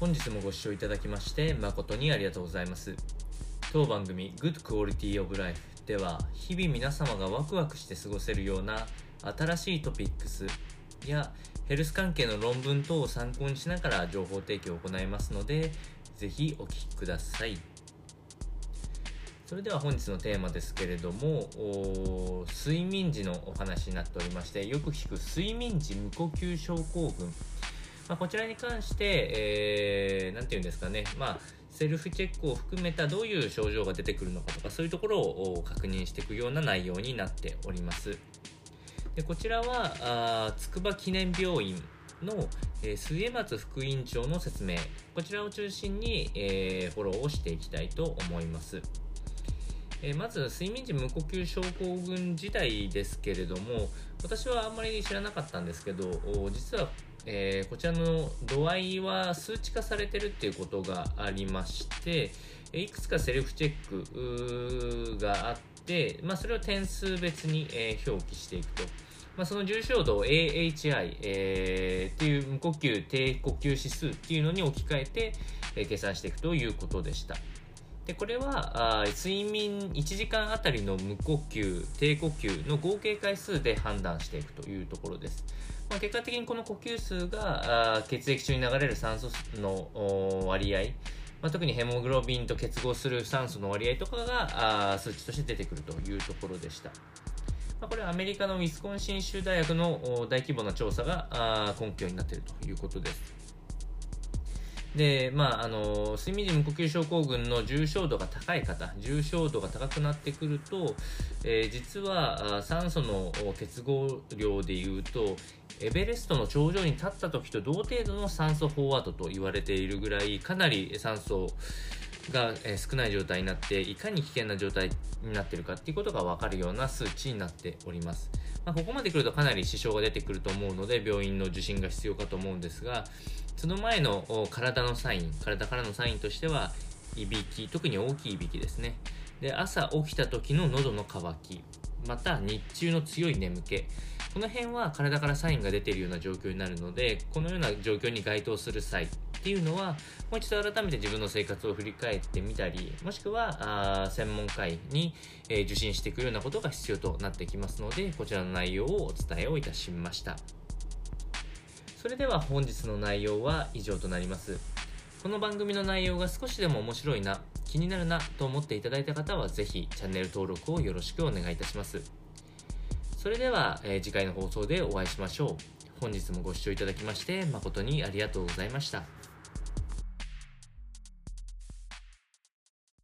本日もご視聴いただきまして誠にありがとうございます。当番組 Good Quality of Life では日々皆様がワクワクして過ごせるような新しいトピックスやヘルス関係の論文等を参考にしながら情報提供を行いますのでぜひお聞きください。それでは本日のテーマですけれども睡眠時のお話になっておりましてよく聞く睡眠時無呼吸症候群。まあ、こちらに関して、えー、なんていうんですかね、まあ、セルフチェックを含めたどういう症状が出てくるのかとか、そういうところを確認していくような内容になっております。でこちらは、あ筑波記念病院の、えー、末松副院長の説明、こちらを中心に、えー、フォローをしていきたいと思います。え、まず睡眠時無呼吸症候群自体ですけれども私はあんまり知らなかったんですけど実はえー、こちらの度合いは数値化されてるっていうことがありまして、いくつかセルフチェックがあって、まあ、それを点数別に、えー、表記していくと。まあ、その重症度を AHI、えー、っていう無呼吸低呼吸指数っていうのに置き換えて、え、計算していくということでした。でこれはあ睡眠1時間あたりの無呼吸低呼吸の合計回数で判断していくというところです。まあ、結果的にこの呼吸数があ血液中に流れる酸素の割合、まあ、特にヘモグロビンと結合する酸素の割合とかがあ数値として出てくるというところでした。まあ、これはアメリカのウィスコンシン州大学の大規模な調査が根拠になっているということです。で、まあ、あの、睡眠時無呼吸症候群の重症度が高い方、重症度が高くなってくると、えー、実は酸素の結合量でいうと、エベレストの頂上に立った時と同程度の酸素飽和度と言われているぐらい、かなり酸素が少ない状態になって、いかに危険な状態になっているかっていうことが分かるような数値になっております。まあ、ここまで来るとかなり支障が出てくると思うので、病院の受診が必要かと思うんですが、その前の体のサイン、体からのサインとしては、いびき、特に大きいいびきですね。で、朝起きた時の喉の渇き、また日中の強い眠気。この辺は体からサインが出ているような状況になるので、このような状況に該当する際っていうのは、もう一度改めて自分の生活を振り返ってみたり、もしくは、あ専門会に、えー、受診していくようなことが必要となってきますので、こちらの内容をお伝えをいたしました。それでは本日の内容は以上となります。この番組の内容が少しでも面白いな、気になるなと思っていただいた方はぜひチャンネル登録をよろしくお願いいたします。それでは、えー、次回の放送でお会いしましょう。本日もご視聴いただきまして誠にありがとうございました。